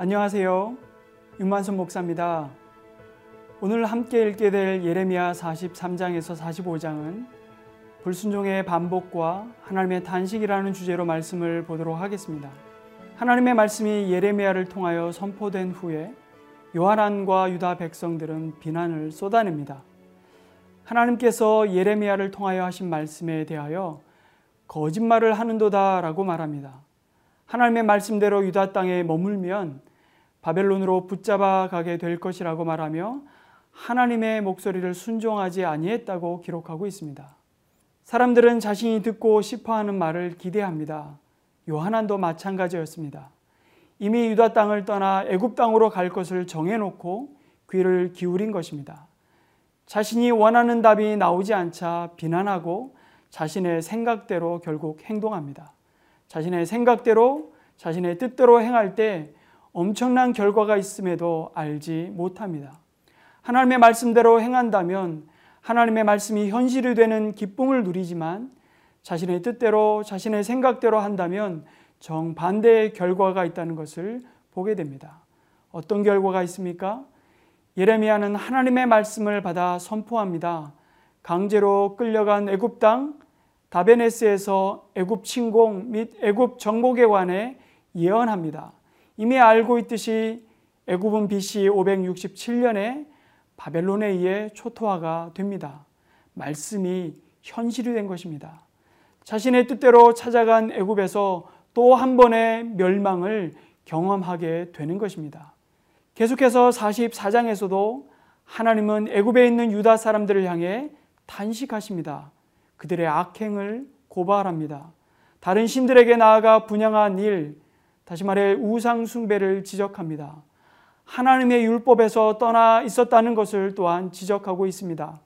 안녕하세요. 윤만선 목사입니다. 오늘 함께 읽게 될 예레미야 43장에서 45장은 불순종의 반복과 하나님의 단식이라는 주제로 말씀을 보도록 하겠습니다. 하나님의 말씀이 예레미야를 통하여 선포된 후에 요한안과 유다 백성들은 비난을 쏟아냅니다. 하나님께서 예레미야를 통하여 하신 말씀에 대하여 거짓말을 하는도다라고 말합니다. 하나님의 말씀대로 유다 땅에 머물면 바벨론으로 붙잡아 가게 될 것이라고 말하며 하나님의 목소리를 순종하지 아니했다고 기록하고 있습니다. 사람들은 자신이 듣고 싶어 하는 말을 기대합니다. 요한안도 마찬가지였습니다. 이미 유다 땅을 떠나 애굽 땅으로 갈 것을 정해놓고 귀를 기울인 것입니다. 자신이 원하는 답이 나오지 않자 비난하고 자신의 생각대로 결국 행동합니다. 자신의 생각대로 자신의 뜻대로 행할 때 엄청난 결과가 있음에도 알지 못합니다. 하나님의 말씀대로 행한다면 하나님의 말씀이 현실이 되는 기쁨을 누리지만 자신의 뜻대로 자신의 생각대로 한다면 정반대의 결과가 있다는 것을 보게 됩니다. 어떤 결과가 있습니까? 예레미야는 하나님의 말씀을 받아 선포합니다. 강제로 끌려간 애굽 땅 다베네스에서 애굽 침공 및 애굽 정복에 관해 예언합니다. 이미 알고 있듯이 애굽은 BC 567년에 바벨론에 의해 초토화가 됩니다. 말씀이 현실이 된 것입니다. 자신의 뜻대로 찾아간 애굽에서 또 한 번의 멸망을 경험하게 되는 것입니다. 계속해서 44장에서도 하나님은 애굽에 있는 유다 사람들을 향해 탄식하십니다. 그들의 악행을 고발합니다. 다른 신들에게 나아가 분양한 일, 다시 말해 우상 숭배를 지적합니다. 하나님의 율법에서 떠나 있었다는 것을 또한 지적하고 있습니다.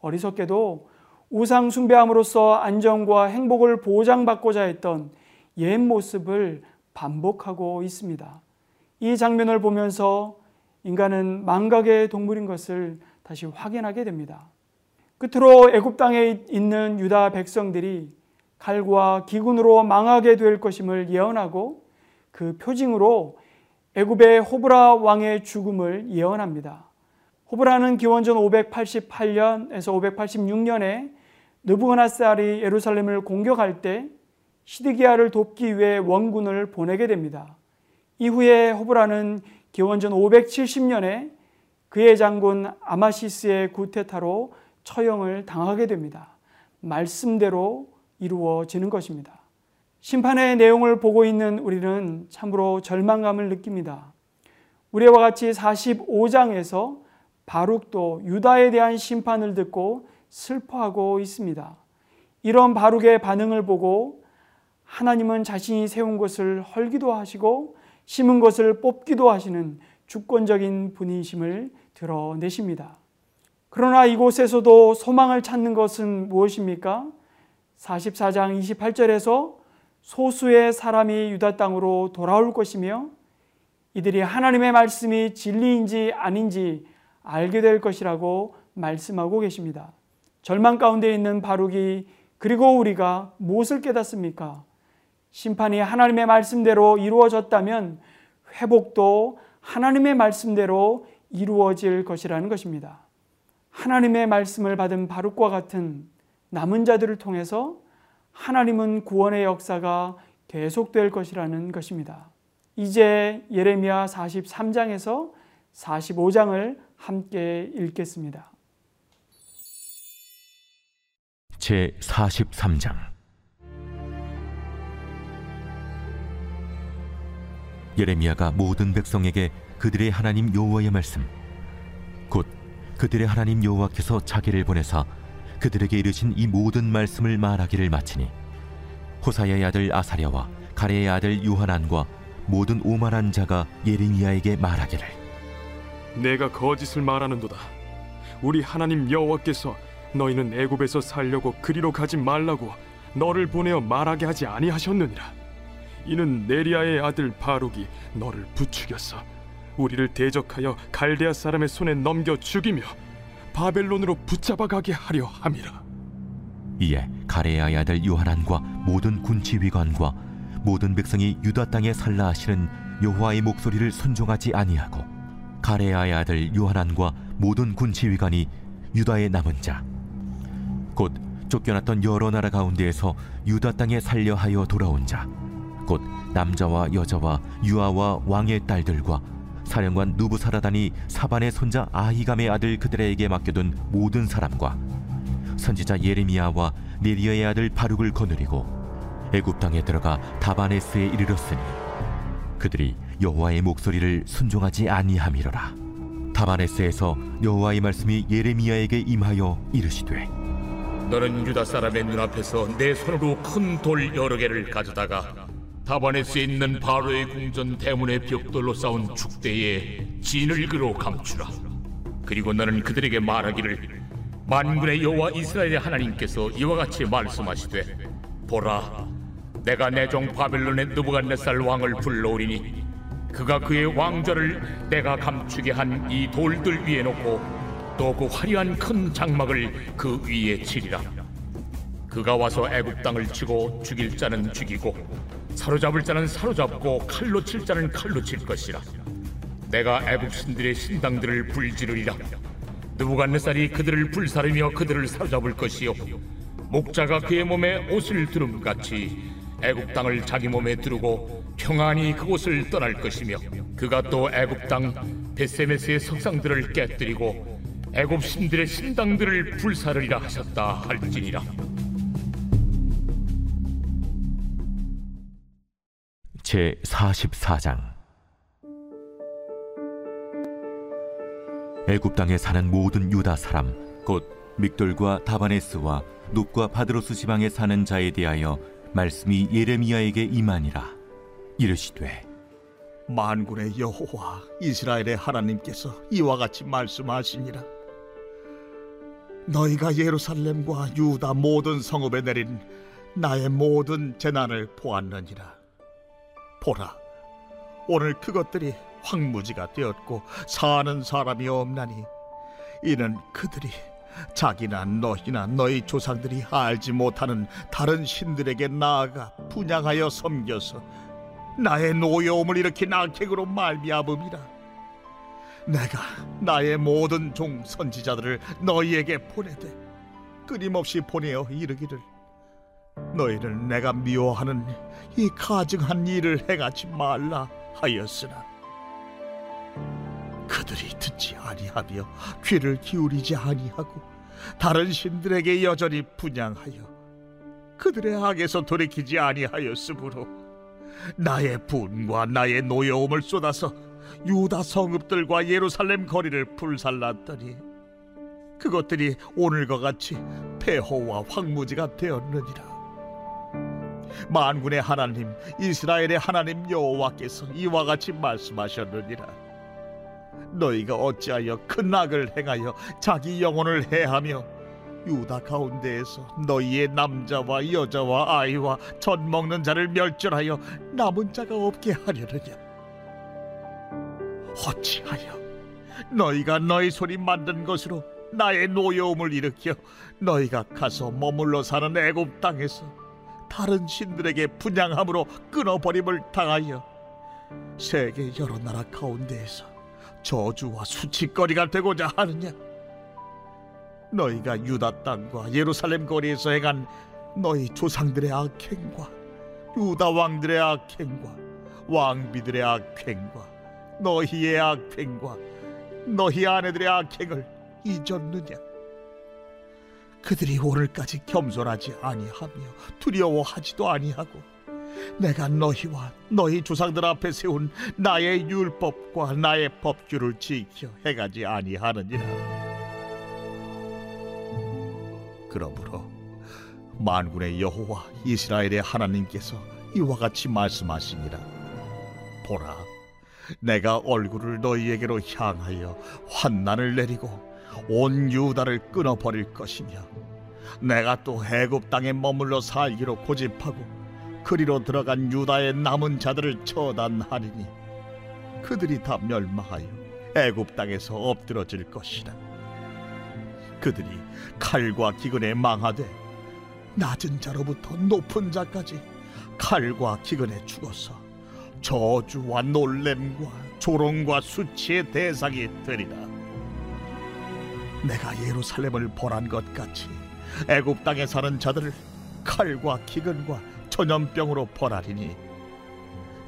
어리석게도 우상 숭배함으로써 안정과 행복을 보장받고자 했던 옛 모습을 반복하고 있습니다. 이 장면을 보면서 인간은 망각의 동물인 것을 다시 확인하게 됩니다. 끝으로 애굽 땅에 있는 유다 백성들이 칼과 기근으로 망하게 될 것임을 예언하고 그 표징으로 애굽의 호브라 왕의 죽음을 예언합니다. 호브라는 기원전 588년에서 586년에 느부갓네살이 예루살렘을 공격할 때 시드기야를 돕기 위해 원군을 보내게 됩니다. 이후에 호브라는 기원전 570년에 그의 장군 아마시스의 구테타로 처형을 당하게 됩니다. 말씀대로 이루어지는 것입니다. 심판의 내용을 보고 있는 우리는 참으로 절망감을 느낍니다. 우리와 같이 45장에서 바룩도 유다에 대한 심판을 듣고 슬퍼하고 있습니다. 이런 바룩의 반응을 보고 하나님은 자신이 세운 것을 헐기도 하시고 심은 것을 뽑기도 하시는 주권적인 분이심을 드러내십니다. 그러나 이곳에서도 소망을 찾는 것은 무엇입니까? 44장 28절에서 소수의 사람이 유다 땅으로 돌아올 것이며 이들이 하나님의 말씀이 진리인지 아닌지 알게 될 것이라고 말씀하고 계십니다. 절망 가운데 있는 바룩이 그리고 우리가 무엇을 깨닫습니까? 심판이 하나님의 말씀대로 이루어졌다면 회복도 하나님의 말씀대로 이루어질 것이라는 것입니다. 하나님의 말씀을 받은 바룩과 같은 남은 자들을 통해서 하나님은 구원의 역사가 계속될 것이라는 것입니다. 이제 예레미야 43장에서 45장을 함께 읽겠습니다. 제 43장 예레미야가 모든 백성에게 그들의 하나님 여호와의 말씀 곧 그들의 하나님 여호와께서 자기를 보내사 그들에게 이르신 이 모든 말씀을 말하기를 마치니 호사야의 아들 아사랴와 가레의 아들 요하난과 모든 오만한 자가 예레미야에게 말하기를. 내가 거짓을 말하는도다. 우리 하나님 여호와께서 너희는 애굽에서 살려고 그리로 가지 말라고 너를 보내어 말하게 하지 아니하셨느니라. 이는 네리아의 아들 바룩이 너를 부추겼어 우리를 대적하여 갈대아 사람의 손에 넘겨 죽이며 바벨론으로 붙잡아 가게 하려 함이라. 이에 가레야의 아들 요하난과 모든 군치위관과 모든 백성이 유다 땅에 살라 하시는 여호와의 목소리를 순종하지 아니하고 가레아의 아들 요하난과 모든 군 지휘관이 유다의 남은 자 곧 쫓겨났던 여러 나라 가운데에서 유다 땅에 살려 하여 돌아온 자 곧 남자와 여자와 유아와 왕의 딸들과 사령관 누부사라단이 사반의 손자 아히감의 아들 그들에게 맡겨둔 모든 사람과 선지자 예레미야와 네리야의 아들 바룩을 거느리고 애굽 땅에 들어가 다바네스에 이르렀으니 그들이 여호와의 목소리를 순종하지 아니함이로라. 다바네스에서 여호와의 말씀이 예레미야에게 임하여 이르시되 너는 유다 사람의 눈앞에서 내 손으로 큰 돌 여러 개를 가져다가 다바네스에 있는 바로의 궁전 대문의 벽돌로 쌓은 축대에 진을 그로 감추라. 그리고 너는 그들에게 말하기를 만군의 여호와 이스라엘의 하나님께서 이와 같이 말씀하시되 보라 내가 내 종 바벨론의 느부갓네살 왕을 불러오리니 그가 그의 왕좌를 내가 감추게 한 이 돌들 위에 놓고 또 그 화려한 큰 장막을 그 위에 치리라 그가 와서 애굽 땅을 치고 죽일 자는 죽이고 사로잡을 자는 사로잡고 칼로 칠 자는 칼로 칠 것이라. 내가 애굽 신들의 신당들을 불지르리라. 느부갓네살이 그들을 불사르며 그들을 사로잡을 것이요. 목자가 그의 몸에 옷을 두름 같이 애굽 땅을 자기 몸에 두르고 평안히 그곳을 떠날 것이며 그가 또 애굽 땅 베세메스의 석상들을 깨뜨리고 애굽 신들의 신당들을 불사르리라 하셨다 할지니라 제 44장. 애굽 땅에 사는 모든 유다 사람 곧 믹돌과 다바네스와 눕과 바드로스 지방에 사는 자에 대하여 말씀이 예레미야에게 임하니라. 이르시되 만군의 여호와 이스라엘의 하나님께서 이와 같이 말씀하시니라. 너희가 예루살렘과 유다 모든 성읍에 내린 나의 모든 재난을 보았느니라 보라. 오늘 그것들이 황무지가 되었고 사는 사람이 없나니 이는 그들이 자기나 너희나 너희 조상들이 알지 못하는 다른 신들에게 나아가 분양하여 섬겨서 나의 노여움을 일으킨 악행으로 말미암음이라. 내가 나의 모든 종 선지자들을 너희에게 보내되 끊임없이 보내어 이르기를 너희는 내가 미워하는 이 가증한 일을 행하지 말라 하였으나 그들이 듣지 아니하며 귀를 기울이지 아니하고 다른 신들에게 여전히 분양하여 그들의 악에서 돌이키지 아니하였으므로 나의 분과 나의 노여움을 쏟아서 유다 성읍들과 예루살렘 거리를 불살랐더니 그것들이 오늘과 같이 폐허와 황무지가 되었느니라 만군의 하나님 이스라엘의 하나님 여호와께서 이와 같이 말씀하셨느니라. 너희가 어찌하여 큰 악을 행하여 자기 영혼을 해하며 유다 가운데에서 너희의 남자와 여자와 아이와 젖 먹는 자를 멸절하여 남은 자가 없게 하려느냐? 어찌하여 너희가 너희 손이 만든 것으로 나의 노여움을 일으켜 너희가 가서 머물러 사는 애굽 땅에서 다른 신들에게 분양함으로 끊어버림을 당하여 세계 여러 나라 가운데에서 저주와 수치거리가 되고자 하느냐? 너희가 유다 땅과 예루살렘 거리에서 행한 너희 조상들의 악행과 유다 왕들의 악행과 왕비들의 악행과 너희의 악행과 너희 아내들의 악행을 잊었느냐 그들이 오늘까지 겸손하지 아니하며 두려워하지도 아니하고 내가 너희와 너희 조상들 앞에 세운 나의 율법과 나의 법규를 지켜 행하지 아니하느니라. 그러므로 만군의 여호와 이스라엘의 하나님께서 이와 같이 말씀하시니라. 보라 내가 얼굴을 너희에게로 향하여 환난을 내리고 온 유다를 끊어버릴 것이며 내가 또 해굽 땅에 머물러 살기로 고집하고 그리로 들어간 유다의 남은 자들을 처단하리니 그들이 다 멸망하여 애굽 땅에서 엎드러질 것이라 그들이 칼과 기근에 망하되 낮은 자로부터 높은 자까지 칼과 기근에 죽어서 저주와 놀램과 조롱과 수치의 대상이 되리라. 내가 예루살렘을 벌한 것 같이 애굽 땅에 사는 자들을 칼과 기근과 전염병으로 벌하리니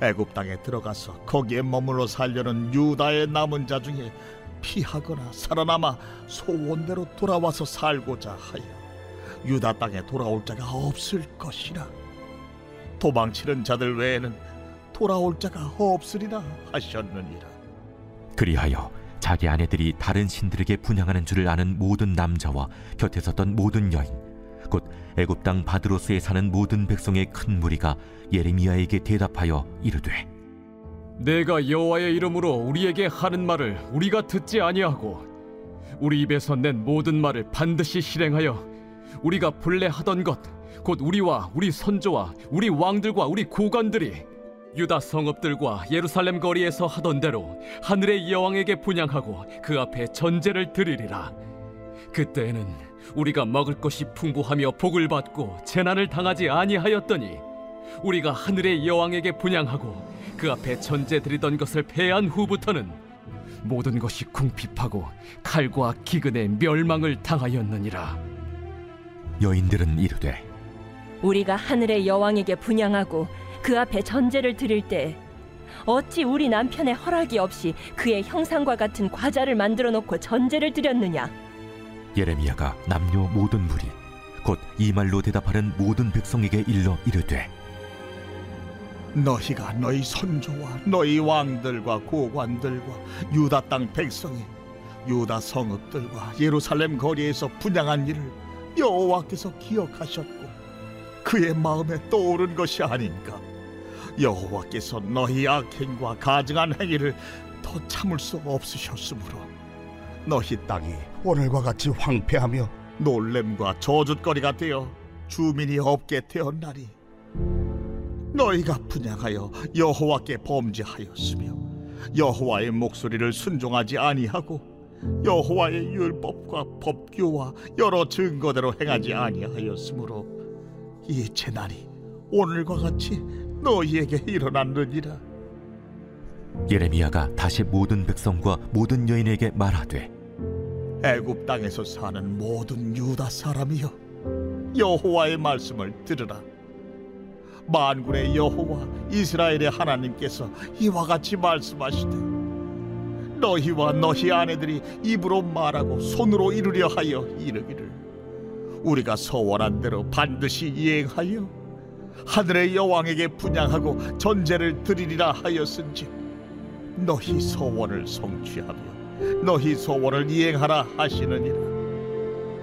애굽 땅에 들어가서 거기에 머물러 살려는 유다의 남은 자 중에 피하거나 살아남아 소원대로 돌아와서 살고자 하여 유다 땅에 돌아올 자가 없을 것이라. 도망치는 자들 외에는 돌아올 자가 없으리라 하셨느니라. 그리하여 자기 아내들이 다른 신들에게 분양하는 줄을 아는 모든 남자와 곁에 섰던 모든 여인 곧 애굽 땅 바드로스에 사는 모든 백성의 큰 무리가 예레미야에게 대답하여 이르되 내가 여호와의 이름으로 우리에게 하는 말을 우리가 듣지 아니하고 우리 입에서 낸 모든 말을 반드시 실행하여 우리가 본래 하던 것 곧 우리와 우리 선조와 우리 왕들과 우리 고관들이 유다 성읍들과 예루살렘 거리에서 하던 대로 하늘의 여왕에게 분양하고 그 앞에 전제를 드리리라 그때에는 우리가 먹을 것이 풍부하며 복을 받고 재난을 당하지 아니하였더니 우리가 하늘의 여왕에게 분양하고 그 앞에 전제 드리던 것을 패한 후부터는 모든 것이 궁핍하고 칼과 기근에 멸망을 당하였느니라. 여인들은 이르되 우리가 하늘의 여왕에게 분양하고 그 앞에 전제를 드릴 때 어찌 우리 남편의 허락이 없이 그의 형상과 같은 과자를 만들어 놓고 전제를 드렸느냐? 예레미야가 남녀 모든 무리 곧 이 말로 대답하는 모든 백성에게 일러 이르되 너희가 너희 선조와 너희 왕들과 고관들과 유다 땅 백성이 유다 성읍들과 예루살렘 거리에서 분양한 일을 여호와께서 기억하셨고 그의 마음에 떠오른 것이 아닌가 여호와께서 너희 악행과 가증한 행위를 더 참을 수 없으셨으므로 너희 땅이 오늘과 같이 황폐하며 놀램과 저주거리가 되어 주민이 없게 되었나니 너희가 분양하여 여호와께 범죄하였으며 여호와의 목소리를 순종하지 아니하고 여호와의 율법과 법규와 여러 증거대로 행하지 아니하였으므로 이 재난이 오늘과 같이 너희에게 일어났느니라. 예레미야가 다시 모든 백성과 모든 여인에게 말하되 애굽 땅에서 사는 모든 유다 사람이여 여호와의 말씀을 들으라. 만군의 여호와 이스라엘의 하나님께서 이와 같이 말씀하시되 너희와 너희 아내들이 입으로 말하고 손으로 이루려 하여 이르기를 우리가 서원한 대로 반드시 이행하여 하늘의 여왕에게 분양하고 전제를 드리리라 하였은지 너희 소원을 성취하며 너희 소원을 이행하라 하시느니라.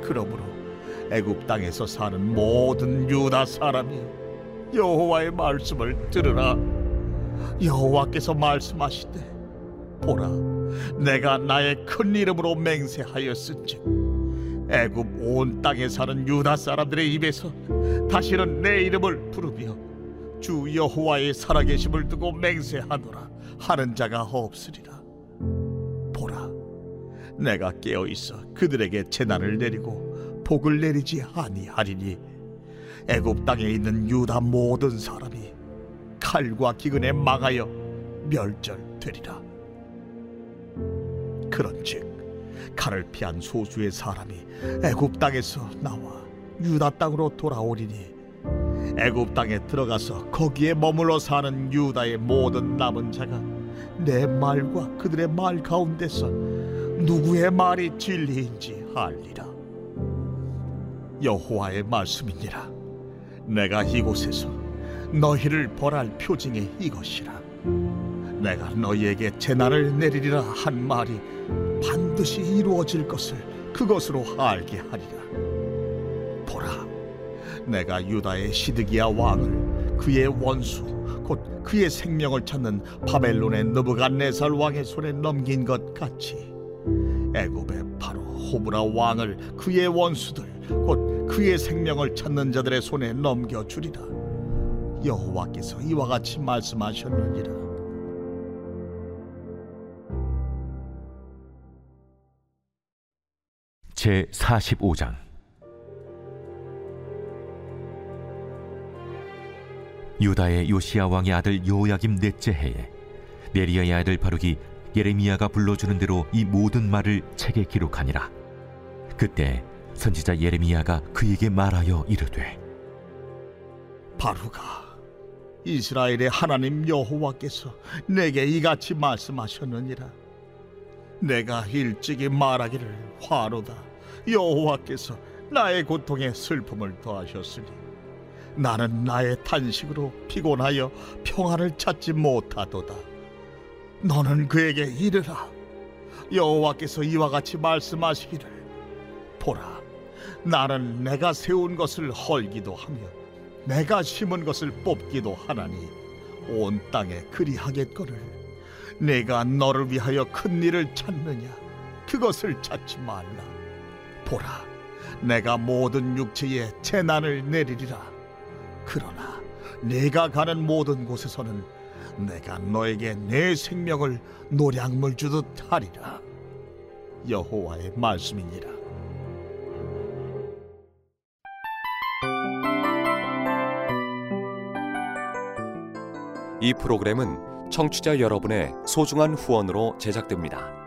그러므로 애굽 땅에서 사는 모든 유다 사람이 여호와의 말씀을 들으라. 여호와께서 말씀하시되 보라 내가 나의 큰 이름으로 맹세하였은즉 애굽 온 땅에 사는 유다 사람들의 입에서 다시는 내 이름을 부르며 주 여호와의 살아계심을 두고 맹세하노라 하는 자가 없으리라. 보라 내가 깨어 있어 그들에게 재난을 내리고 복을 내리지 아니하리니 애굽 땅에 있는 유다 모든 사람이 칼과 기근에 망하여 멸절되리라. 그런즉 칼을 피한 소수의 사람이 애굽 땅에서 나와 유다 땅으로 돌아오리니 애굽 땅에 들어가서 거기에 머물러 사는 유다의 모든 남은 자가 내 말과 그들의 말 가운데서 누구의 말이 진리인지 알리라. 여호와의 말씀이니라. 내가 이곳에서 너희를 벌할 표징이 이것이라. 내가 너희에게 재난을 내리리라 한 말이 반드시 이루어질 것을 그것으로 알게 하리라. 보라 내가 유다의 시드기야 왕을 그의 원수 곧 그의 생명을 찾는 바벨론의 느부갓네살 왕의 손에 넘긴 것 같이 애굽의 바로 호브라 왕을 그의 원수들 곧 그의 생명을 찾는 자들의 손에 넘겨 주리라. 여호와께서 이와 같이 말씀하셨느니라 제 45장. 유다의 요시야 왕의 아들 요야김 넷째 해에 네리야의 아들 바룩이 예레미야가 불러주는 대로 이 모든 말을 책에 기록하니라. 그때 선지자 예레미야가 그에게 말하여 이르되 바루가 이스라엘의 하나님 여호와께서 내게 이같이 말씀하셨느니라. 내가 일찍이 말하기를 화로다 여호와께서 나의 고통에 슬픔을 더하셨으니 나는 나의 탄식으로 피곤하여 평안을 찾지 못하도다. 너는 그에게 이르라. 여호와께서 이와 같이 말씀하시기를 보라. 나는 내가 세운 것을 헐기도 하며 내가 심은 것을 뽑기도 하나니 온 땅에 그리하겠거늘. 내가 너를 위하여 큰 일을 찾느냐? 그것을 찾지 말라 보라 내가 모든 육체에 재난을 내리리라. 그러나 내가 가는 모든 곳에서는 내가 너에게 내 생명을 노량물 주듯 하리라. 여호와의 말씀이니라. 이 프로그램은 청취자 여러분의 소중한 후원으로 제작됩니다.